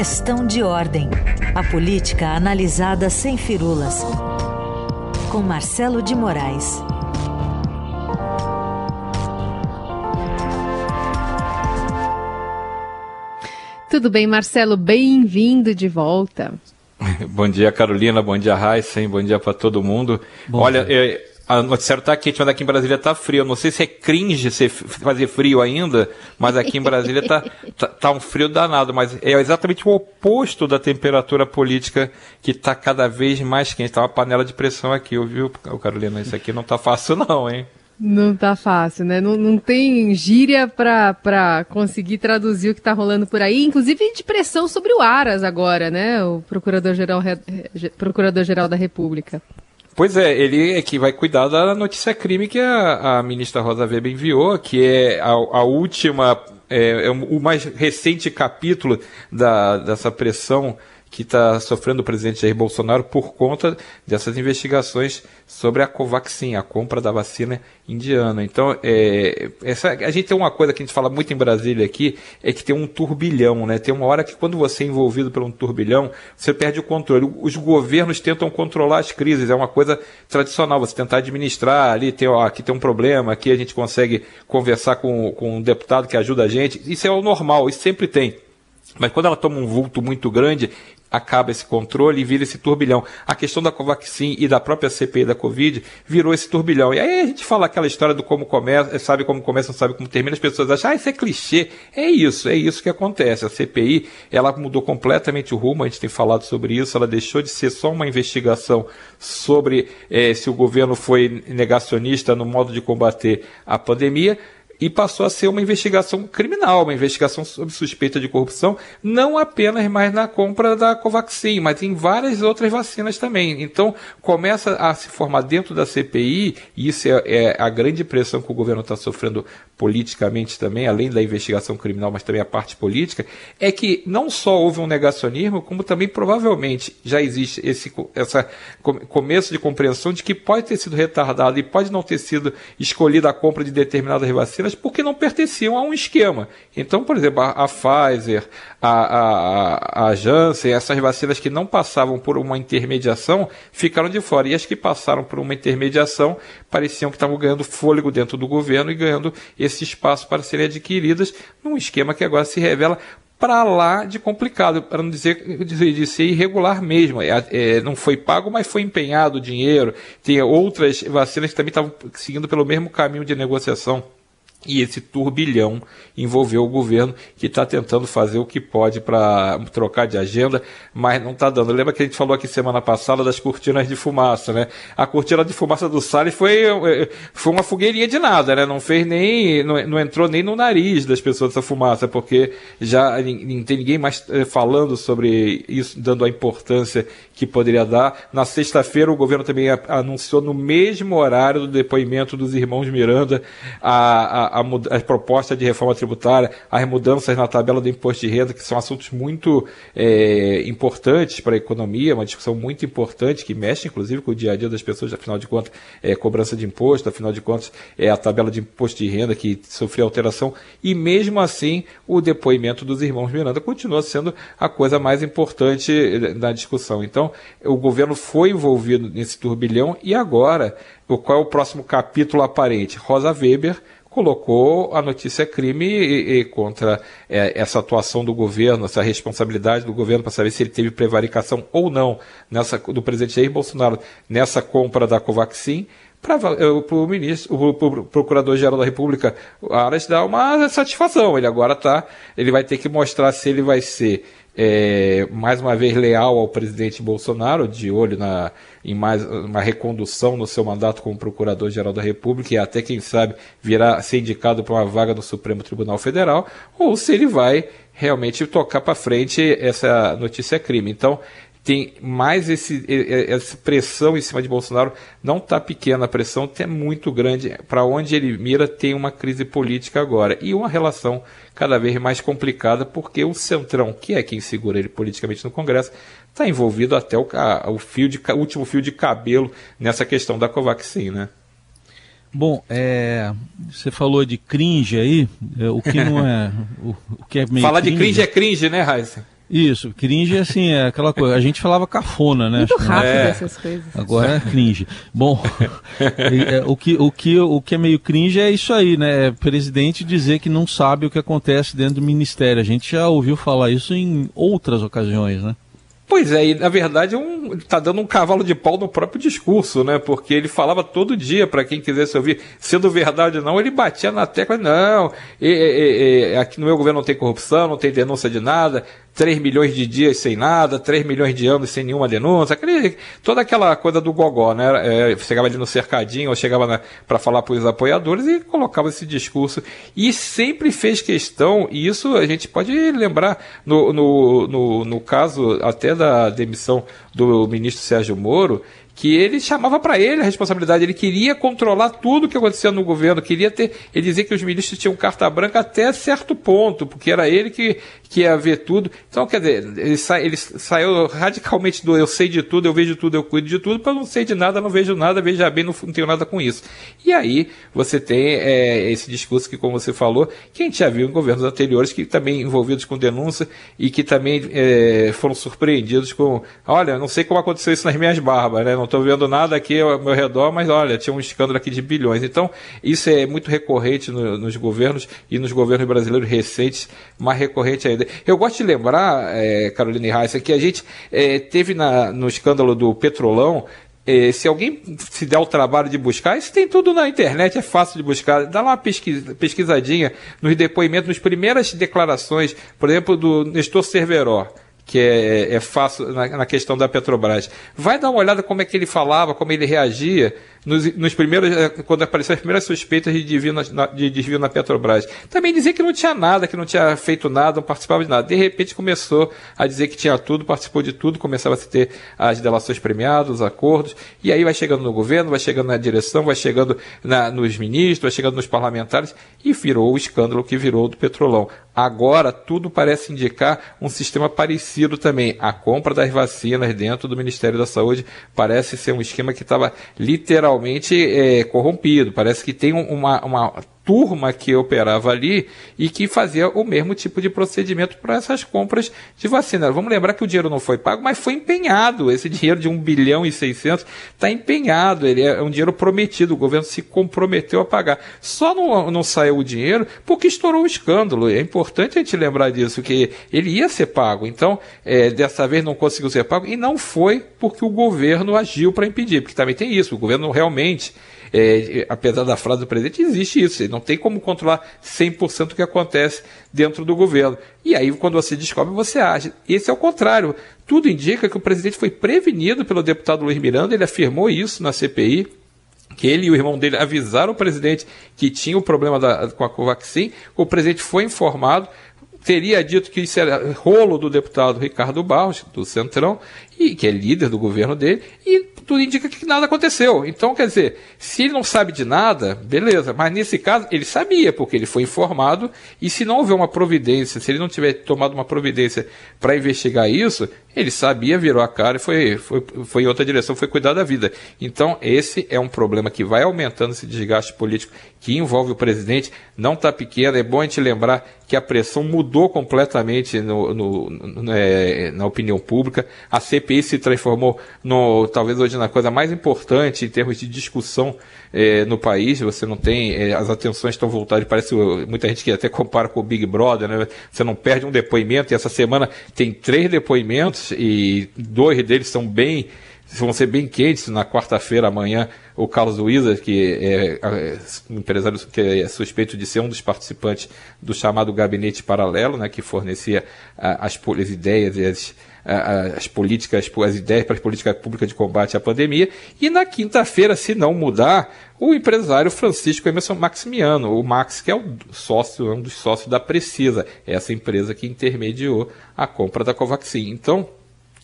Questão de ordem. A política analisada sem firulas. Com Marcelo de Moraes. Tudo bem, Marcelo? Bem-vindo de volta. Bom dia, Carolina. Bom dia, Raíssa. Bom dia para todo mundo. Bom Olha, é, a noticiário tá quente, mas aqui em Brasília tá frio. Eu não sei se é cringe fazer frio ainda, mas aqui em Brasília tá, tá, tá, um frio danado. Mas é exatamente o oposto da temperatura política que tá cada vez mais quente. Tá uma panela de pressão aqui, viu, Carolina? Isso aqui não tá fácil não, hein? Não tá fácil, né? Não, não tem gíria para conseguir traduzir o que tá rolando por aí, inclusive de pressão sobre o Aras agora, né? O Procurador-Geral Procurador -Geral da República. Pois é, ele é que vai cuidar da notícia crime que a, a ministra Rosa Weber enviou, que é a, a última, é, é, o mais recente capítulo da, dessa pressão que está sofrendo o presidente Jair Bolsonaro por conta dessas investigações sobre a Covaxin, a compra da vacina indiana. Então, é, essa, a gente tem uma coisa que a gente fala muito em Brasília aqui, é que tem um turbilhão, né? Tem uma hora que quando você é envolvido por um turbilhão, você perde o controle. Os governos tentam controlar as crises, é uma coisa tradicional, você tentar administrar ali, tem, ó, aqui tem um problema, aqui a gente consegue conversar com, com um deputado que ajuda a gente. Isso é o normal, isso sempre tem. Mas quando ela toma um vulto muito grande, acaba esse controle e vira esse turbilhão. A questão da Covaxin e da própria CPI da Covid virou esse turbilhão. E aí a gente fala aquela história do como começa, sabe como começa, não sabe como termina, as pessoas acham, ah, isso é clichê. É isso, é isso que acontece. A CPI, ela mudou completamente o rumo, a gente tem falado sobre isso, ela deixou de ser só uma investigação sobre eh, se o governo foi negacionista no modo de combater a pandemia, e passou a ser uma investigação criminal, uma investigação sob suspeita de corrupção, não apenas mais na compra da Covaxin, mas em várias outras vacinas também. Então, começa a se formar dentro da CPI, e isso é, é a grande pressão que o governo está sofrendo politicamente também, além da investigação criminal, mas também a parte política, é que não só houve um negacionismo, como também provavelmente já existe esse essa começo de compreensão de que pode ter sido retardado e pode não ter sido escolhida a compra de determinadas vacinas porque não pertenciam a um esquema. Então, por exemplo, a, a Pfizer, a, a, a Janssen, essas vacinas que não passavam por uma intermediação ficaram de fora. E as que passaram por uma intermediação pareciam que estavam ganhando fôlego dentro do governo e ganhando esse espaço para serem adquiridas num esquema que agora se revela para lá de complicado, para não dizer de ser irregular mesmo. É, é, não foi pago, mas foi empenhado o dinheiro. Tem outras vacinas que também estavam seguindo pelo mesmo caminho de negociação. E esse turbilhão envolveu o governo que está tentando fazer o que pode para trocar de agenda, mas não está dando. Lembra que a gente falou aqui semana passada das cortinas de fumaça, né? A cortina de fumaça do Salles foi, foi uma fogueirinha de nada, né? Não fez nem, não, não entrou nem no nariz das pessoas essa fumaça, porque já não tem ninguém mais eh, falando sobre isso, dando a importância que poderia dar. Na sexta-feira, o governo também anunciou no mesmo horário do depoimento dos irmãos Miranda a, a, a, a proposta de reforma tributária, as mudanças na tabela do imposto de renda, que são assuntos muito é, importantes para a economia, uma discussão muito importante que mexe, inclusive, com o dia a dia das pessoas, afinal de contas, é cobrança de imposto, afinal de contas, é a tabela de imposto de renda que sofreu alteração, e mesmo assim, o depoimento dos irmãos Miranda continua sendo a coisa mais importante na discussão. Então, o governo foi envolvido nesse turbilhão e agora, qual é o próximo capítulo aparente? Rosa Weber colocou a notícia crime e, e contra é, essa atuação do governo, essa responsabilidade do governo para saber se ele teve prevaricação ou não nessa, do presidente Jair Bolsonaro nessa compra da Covaxin para o ministro, o procurador-geral da República, Aras, dar uma satisfação. Ele agora tá, ele vai ter que mostrar se ele vai ser é, mais uma vez leal ao presidente Bolsonaro, de olho na, em mais uma recondução no seu mandato como Procurador-Geral da República e até, quem sabe, virá ser indicado para uma vaga no Supremo Tribunal Federal, ou se ele vai realmente tocar para frente essa notícia crime. Então, tem mais esse, essa pressão em cima de Bolsonaro. Não está pequena, a pressão é muito grande. Para onde ele mira, tem uma crise política agora. E uma relação cada vez mais complicada, porque o Centrão, que é quem segura ele politicamente no Congresso, está envolvido até o, a, o, fio de, o último fio de cabelo nessa questão da Covaxin, né? Bom, é, você falou de cringe aí, é, o que não é. O, o que é meio Falar cringe, de cringe é cringe, né, Raíssa? Isso, cringe é assim, é aquela coisa. A gente falava cafona, né? Muito rápido é. essas coisas. Agora é cringe. Bom, é, o, que, o, que, o que é meio cringe é isso aí, né? É presidente dizer que não sabe o que acontece dentro do ministério. A gente já ouviu falar isso em outras ocasiões, né? Pois é, e na verdade um, tá dando um cavalo de pau no próprio discurso, né? Porque ele falava todo dia para quem quisesse ouvir, sendo verdade ou não, ele batia na tecla, não, e, e, e, aqui no meu governo não tem corrupção, não tem denúncia de nada, 3 milhões de dias sem nada, 3 milhões de anos sem nenhuma denúncia, aquele, toda aquela coisa do gogó, né? É, chegava ali no cercadinho, ou chegava para falar para os apoiadores e colocava esse discurso. E sempre fez questão, e isso a gente pode lembrar no, no, no, no caso até da demissão do ministro Sérgio Moro, que ele chamava para ele a responsabilidade, ele queria controlar tudo o que acontecia no governo, queria ter, ele dizia que os ministros tinham carta branca até certo ponto, porque era ele que, que ia ver tudo. Então, quer dizer, ele, sa, ele saiu radicalmente do eu sei de tudo, eu vejo tudo, eu cuido de tudo, para não sei de nada, não vejo nada, veja bem, não, não tenho nada com isso. E aí você tem é, esse discurso que, como você falou, que a gente já viu em governos anteriores, que também envolvidos com denúncia e que também é, foram surpreendidos com, olha, não sei como aconteceu isso nas minhas barbas, né? Não estou vendo nada aqui ao meu redor, mas olha, tinha um escândalo aqui de bilhões. Então, isso é muito recorrente no, nos governos e nos governos brasileiros recentes, mais recorrente ainda. Eu gosto de lembrar, é, Carolina e que a gente é, teve na, no escândalo do Petrolão, é, se alguém se der o trabalho de buscar, isso tem tudo na internet, é fácil de buscar. Dá lá uma pesquisa, pesquisadinha nos depoimentos, nas primeiras declarações, por exemplo, do Nestor Cerveró que é, é fácil na, na, questão da Petrobras. Vai dar uma olhada como é que ele falava, como ele reagia nos, nos primeiros, eh, quando apareceram as primeiras suspeitas de desvio na, de desvio na Petrobras. Também dizia que não tinha nada, que não tinha feito nada, não participava de nada. De repente começou a dizer que tinha tudo, participou de tudo, começava a ter as delações premiadas, os acordos, e aí vai chegando no governo, vai chegando na direção, vai chegando na, nos ministros, vai chegando nos parlamentares, e virou o escândalo que virou do Petrolão. Agora tudo parece indicar um sistema parecido também. A compra das vacinas dentro do Ministério da Saúde parece ser um esquema que estava literalmente é, corrompido. Parece que tem uma, uma turma que operava ali e que fazia o mesmo tipo de procedimento para essas compras de vacina. Vamos lembrar que o dinheiro não foi pago, mas foi empenhado. Esse dinheiro de 1 bilhão e 600 está empenhado. Ele é um dinheiro prometido. O governo se comprometeu a pagar. Só não, não saiu o dinheiro porque estourou o escândalo. É importante a gente lembrar disso, que ele ia ser pago. Então, é, dessa vez não conseguiu ser pago e não foi porque o governo agiu para impedir. Porque também tem isso. O governo realmente é, apesar da frase do presidente, existe isso. Não tem como controlar 100% o que acontece dentro do governo. E aí, quando você descobre, você age. Esse é o contrário. Tudo indica que o presidente foi prevenido pelo deputado Luiz Miranda, ele afirmou isso na CPI que ele e o irmão dele avisaram o presidente que tinha o problema da, com a Covaxin, o presidente foi informado, teria dito que isso era rolo do deputado Ricardo Barros, do Centrão, e que é líder do governo dele, e tudo indica que nada aconteceu. Então, quer dizer, se ele não sabe de nada, beleza, mas nesse caso ele sabia, porque ele foi informado, e se não houver uma providência, se ele não tiver tomado uma providência para investigar isso, ele sabia, virou a cara e foi, foi, foi em outra direção, foi cuidar da vida. Então, esse é um problema que vai aumentando esse desgaste político que envolve o presidente, não está pequeno, é bom a gente lembrar que a pressão mudou completamente no, no, no, é, na opinião pública, a CPI se transformou no, talvez hoje na coisa mais importante em termos de discussão é, no país, você não tem, é, as atenções estão voltadas, parece muita gente que até compara com o Big Brother, né? Você não perde um depoimento, e essa semana tem três depoimentos, e dois deles são bem vão ser bem quentes na quarta-feira amanhã o Carlos Wieser, que é, é um empresário que é suspeito de ser um dos participantes do chamado gabinete paralelo, né, que fornecia as, as ideias e as, as políticas, as ideias para as políticas públicas de combate à pandemia. E na quinta-feira, se não mudar, o empresário Francisco Emerson Maximiano, o Max, que é o sócio, um dos sócios da Precisa, essa empresa que intermediou a compra da Covaxin. Então,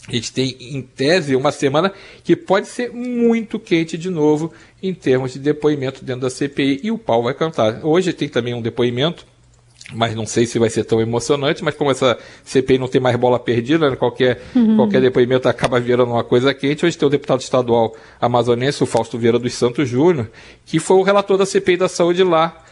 a gente tem, em tese, uma semana que pode ser muito quente de novo em termos de depoimento dentro da CPI e o pau vai cantar. Hoje tem também um depoimento mas não sei se vai ser tão emocionante, mas como essa CPI não tem mais bola perdida, né, qualquer, uhum. qualquer depoimento acaba virando uma coisa quente. Hoje tem o deputado estadual amazonense, o Fausto Vieira dos Santos Júnior, que foi o relator da CPI da saúde lá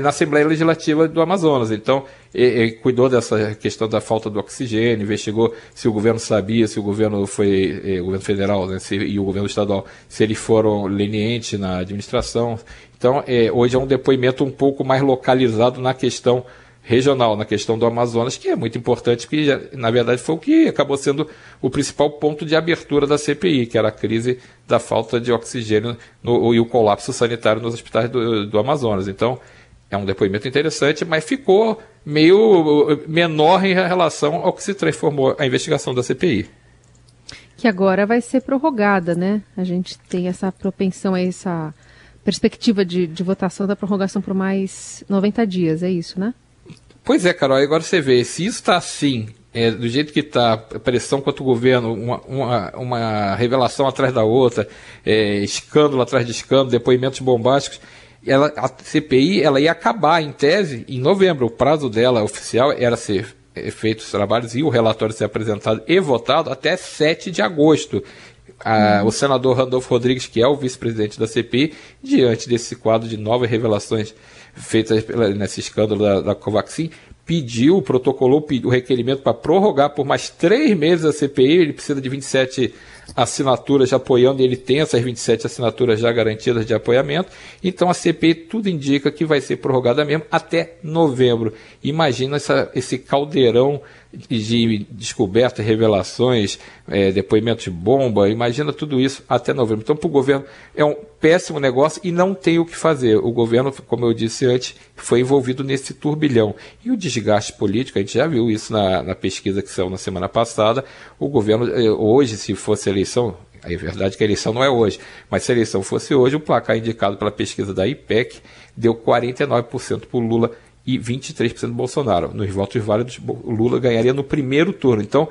na Assembleia Legislativa do Amazonas. Então, ele, cuidou dessa questão da falta do oxigênio, investigou se o governo sabia, se o governo foi, é, o governo federal né, se, e o governo estadual, se eles foram lenientes na administração. Então, é, hoje é um depoimento um pouco mais localizado na questão regional, na questão do Amazonas, que é muito importante, porque na verdade foi o que acabou sendo o principal ponto de abertura da CPI, que era a crise da falta de oxigênio no, e o colapso sanitário nos hospitais do, do Amazonas. Então, é um depoimento interessante, mas ficou meio menor em relação ao que se transformou a investigação da CPI. Que agora vai ser prorrogada, né? A gente tem essa propensão a essa perspectiva de, de votação da prorrogação por mais 90 dias, é isso, né? Pois é, Carol, agora você vê, se isso está assim, é, do jeito que está, pressão contra o governo, uma, uma, uma revelação atrás da outra, é, escândalo atrás de escândalo, depoimentos bombásticos, ela, a CPI ela ia acabar, em tese, em novembro. O prazo dela oficial era ser feitos os trabalhos e o relatório ser apresentado e votado até 7 de agosto. Ah, O senador Randolfo Rodrigues, que é o vice-presidente da CPI, diante desse quadro de novas revelações feitas nesse escândalo da, da Covaxin, pediu, protocolou o requerimento para prorrogar por mais três meses a CPI. Ele precisa de 27 assinaturas apoiando, ele tem essas 27 assinaturas já garantidas de apoiamento. Então a CPI tudo indica que vai ser prorrogada mesmo até novembro. Imagina essa, esse caldeirão de descobertas, revelações, é, depoimentos de bomba, imagina tudo isso até novembro. Então, para o governo é um péssimo negócio e não tem o que fazer. O governo, como eu disse antes, foi envolvido nesse turbilhão. E o desgaste político, a gente já viu isso na, na pesquisa que saiu na semana passada. O governo, é, hoje, se fosse eleição, é verdade que a eleição não é hoje, mas se a eleição fosse hoje, o placar indicado pela pesquisa da IPEC deu 49% para o Lula e 23% Bolsonaro. Nos votos válidos, Lula ganharia no primeiro turno. Então,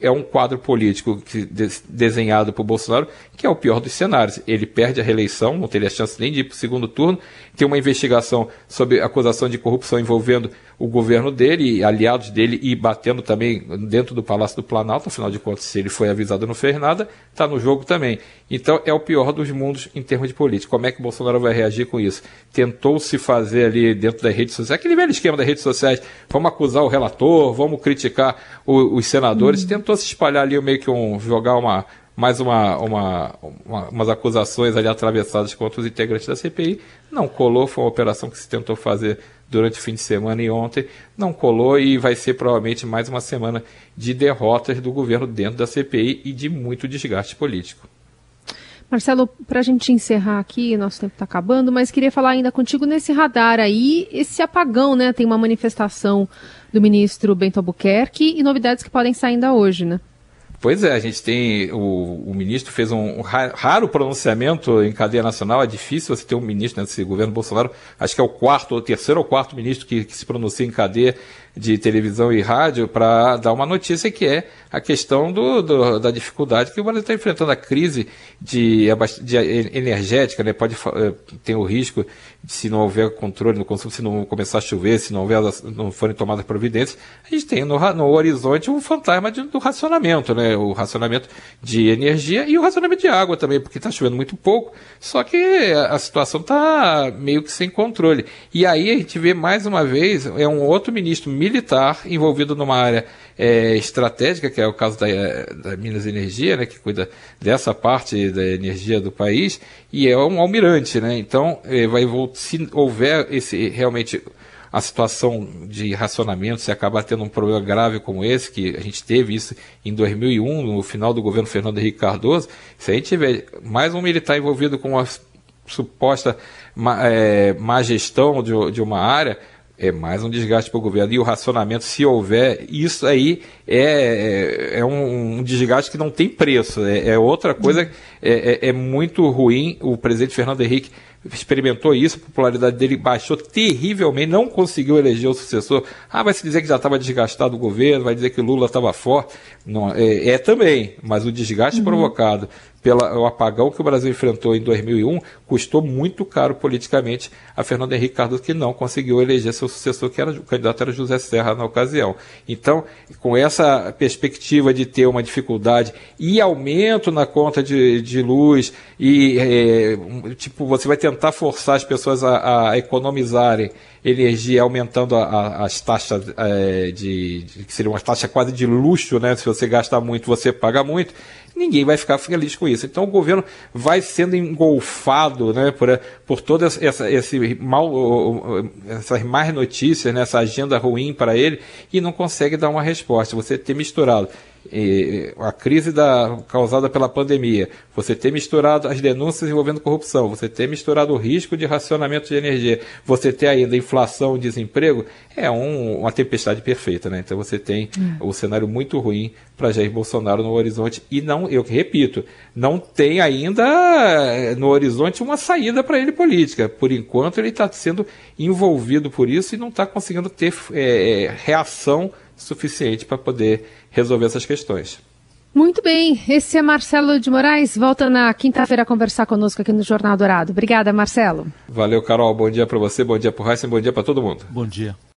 é um quadro político que, de, desenhado por Bolsonaro que é o pior dos cenários. Ele perde a reeleição, não teria chance nem de ir para o segundo turno. Tem uma investigação sobre acusação de corrupção envolvendo o governo dele e aliados dele e batendo também dentro do Palácio do Planalto. Afinal de contas, se ele foi avisado não fez nada, está no jogo também. Então, é o pior dos mundos em termos de política. Como é que Bolsonaro vai reagir com isso? Tentou se fazer ali dentro das redes sociais, aquele velho esquema das redes sociais, vamos acusar o relator, vamos criticar o, os senadores, uhum. tentou se espalhar ali meio que um, jogar uma, mais uma, uma, uma, umas acusações ali atravessadas contra os integrantes da CPI. Não colou, foi uma operação que se tentou fazer durante o fim de semana e ontem. Não colou e vai ser provavelmente mais uma semana de derrotas do governo dentro da CPI e de muito desgaste político. Marcelo, para a gente encerrar aqui, nosso tempo está acabando, mas queria falar ainda contigo nesse radar aí, esse apagão, né? Tem uma manifestação do ministro Bento Albuquerque e novidades que podem sair ainda hoje, né? Pois é, a gente tem. O, o ministro fez um, raro pronunciamento em cadeia nacional. É difícil você ter um ministro nesse governo Bolsonaro. Acho que é o quarto, ou terceiro ou quarto ministro que, que se pronuncia em cadeia de televisão e rádio para dar uma notícia que é a questão do, do, da dificuldade que o Brasil está enfrentando a crise de, de energética, né? Pode eh, ter o risco de se não houver controle no consumo, se não começar a chover, se não, houver, não forem tomadas providências, a gente tem no, no horizonte um fantasma de, do racionamento, né? O racionamento de energia e o racionamento de água também, porque está chovendo muito pouco, só que a situação está meio que sem controle. E aí a gente vê mais uma vez, é um outro ministro militar envolvido numa área é, estratégica, que é o caso da, da Minas Energia, né, que cuida dessa parte da energia do país, e é um almirante, né? Então, é, vai se houver esse realmente a situação de racionamento, se acabar tendo um problema grave como esse, que a gente teve isso em 2001, no final do governo Fernando Henrique Cardoso, se a gente tiver mais um militar envolvido com uma suposta má, é, má gestão de, de uma área, é mais um desgaste para o governo. E o racionamento, se houver, isso aí é, é, é um, um, desgaste que não tem preço. É, é outra coisa, é, é, é, muito ruim. O presidente Fernando Henrique experimentou isso, a popularidade dele baixou terrivelmente, não conseguiu eleger o sucessor. Ah, vai se dizer que já estava desgastado o governo, vai dizer que Lula estava forte. Não, é, é, também, mas o desgaste uhum. provocado pelo apagão que o Brasil enfrentou em 2001 custou muito caro politicamente a Fernando Henrique Cardoso, que não conseguiu eleger seu sucessor, que era o candidato era José Serra na ocasião. Então, com essa perspectiva de ter uma dificuldade e aumento na conta de, de luz, e é, tipo, você vai tentar forçar as pessoas a, a economizarem energia, aumentando a, a, as taxas é, de, de, que seriam uma taxa quase de luxo, né? Se você gasta muito, você paga muito. Ninguém vai ficar feliz com isso. Então o governo vai sendo engolfado, né, por, por toda essa esse mal, essas más notícias, né, essa agenda ruim para ele e não consegue dar uma resposta. Você ter misturado a crise da, causada pela pandemia, você ter misturado as denúncias envolvendo corrupção, você ter misturado o risco de racionamento de energia, você ter ainda inflação e desemprego, é um, uma tempestade perfeita. Né? Então você tem hum. o cenário muito ruim para Jair Bolsonaro no horizonte e não, eu repito, não tem ainda eh, no horizonte uma saída para ele política. Por enquanto ele está sendo envolvido por isso e não está conseguindo ter é, reação suficiente para poder resolver essas questões. Muito bem, esse é Marcelo de Moraes, volta na quinta-feira a conversar conosco aqui no Jornal Dourado. Obrigada, Marcelo. Valeu, Carol, bom dia para você, bom dia para o Heisen, bom dia para todo mundo. Bom dia.